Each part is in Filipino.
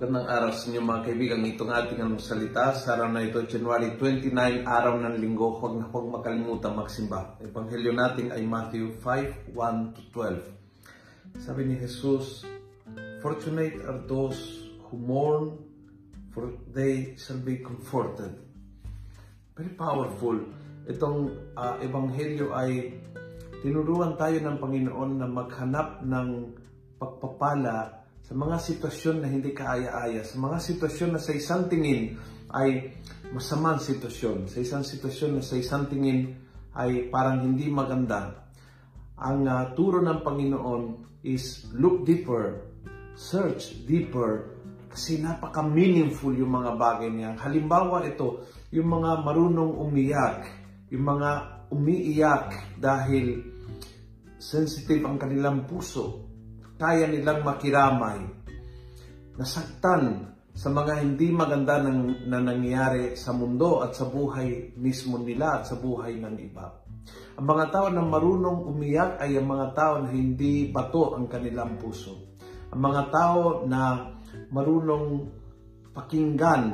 Magandang araw sa inyo mga kaibigan. Itong ating ang salita sa araw na ito, January 29, araw ng linggo. Huwag na huwag makalimutan magsimba. Ebanghelyo natin ay Matthew 5, 1 to 12. Sabi ni Jesus, Fortunate are those who mourn, for they shall be comforted. Very powerful. Itong uh, ebanghelyo ay tinuruan tayo ng Panginoon na maghanap ng pagpapala sa mga sitwasyon na hindi kaaya-aya, sa mga sitwasyon na sa isang tingin ay masamang sitwasyon, sa isang sitwasyon na sa isang tingin ay parang hindi maganda. Ang uh, turo ng Panginoon is look deeper, search deeper, kasi napaka-meaningful yung mga bagay niya. Halimbawa ito, yung mga marunong umiyak, yung mga umiiyak dahil sensitive ang kanilang puso, kaya nilang makiramay, nasaktan sa mga hindi maganda nang, na nangyayari sa mundo at sa buhay mismo nila at sa buhay ng iba. Ang mga tao na marunong umiyak ay ang mga tao na hindi bato ang kanilang puso. Ang mga tao na marunong pakinggan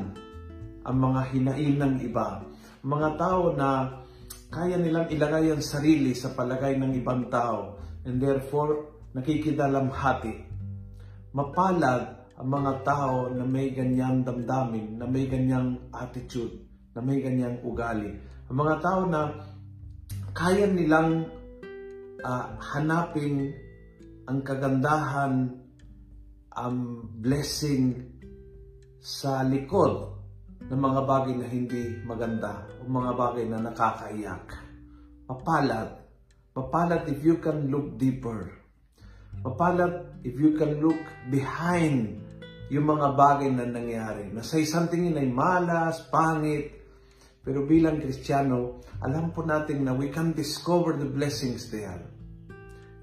ang mga hinain ng iba. Ang mga tao na kaya nilang ilagay ang sarili sa palagay ng ibang tao and therefore nakikidalamhati. Mapalad ang mga tao na may ganyang damdamin, na may ganyang attitude, na may ganyang ugali. Ang mga tao na kaya nilang uh, hanapin ang kagandahan, ang blessing sa likod ng mga bagay na hindi maganda o mga bagay na nakakaiyak. Mapalad. Mapalad if you can look deeper Mapalad if you can look behind yung mga bagay na nangyari. Na sa isang tingin ay malas, pangit, pero bilang Kristiyano, alam po natin na we can discover the blessings there.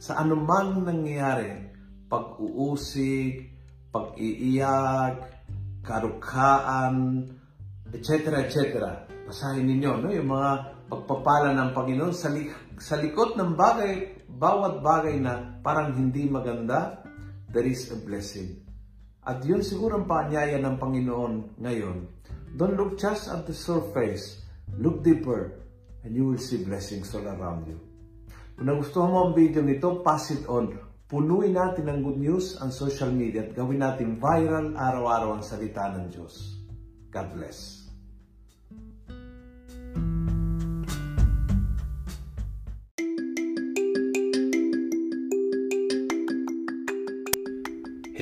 Sa anumang nangyayari, pag-uusig, pag-iiyak, karukhaan, etc. etc. Basahin ninyo no? yung mga pagpapala ng Panginoon sa, li- sa likod ng bagay bawat bagay na parang hindi maganda, there is a blessing. At yun siguro ang paanyaya ng Panginoon ngayon. Don't look just at the surface. Look deeper and you will see blessings all around you. Kung nagustuhan mo ang video nito, pass it on. Punuin natin ng good news ang social media at gawin natin viral araw-araw ang salita ng Diyos. God bless.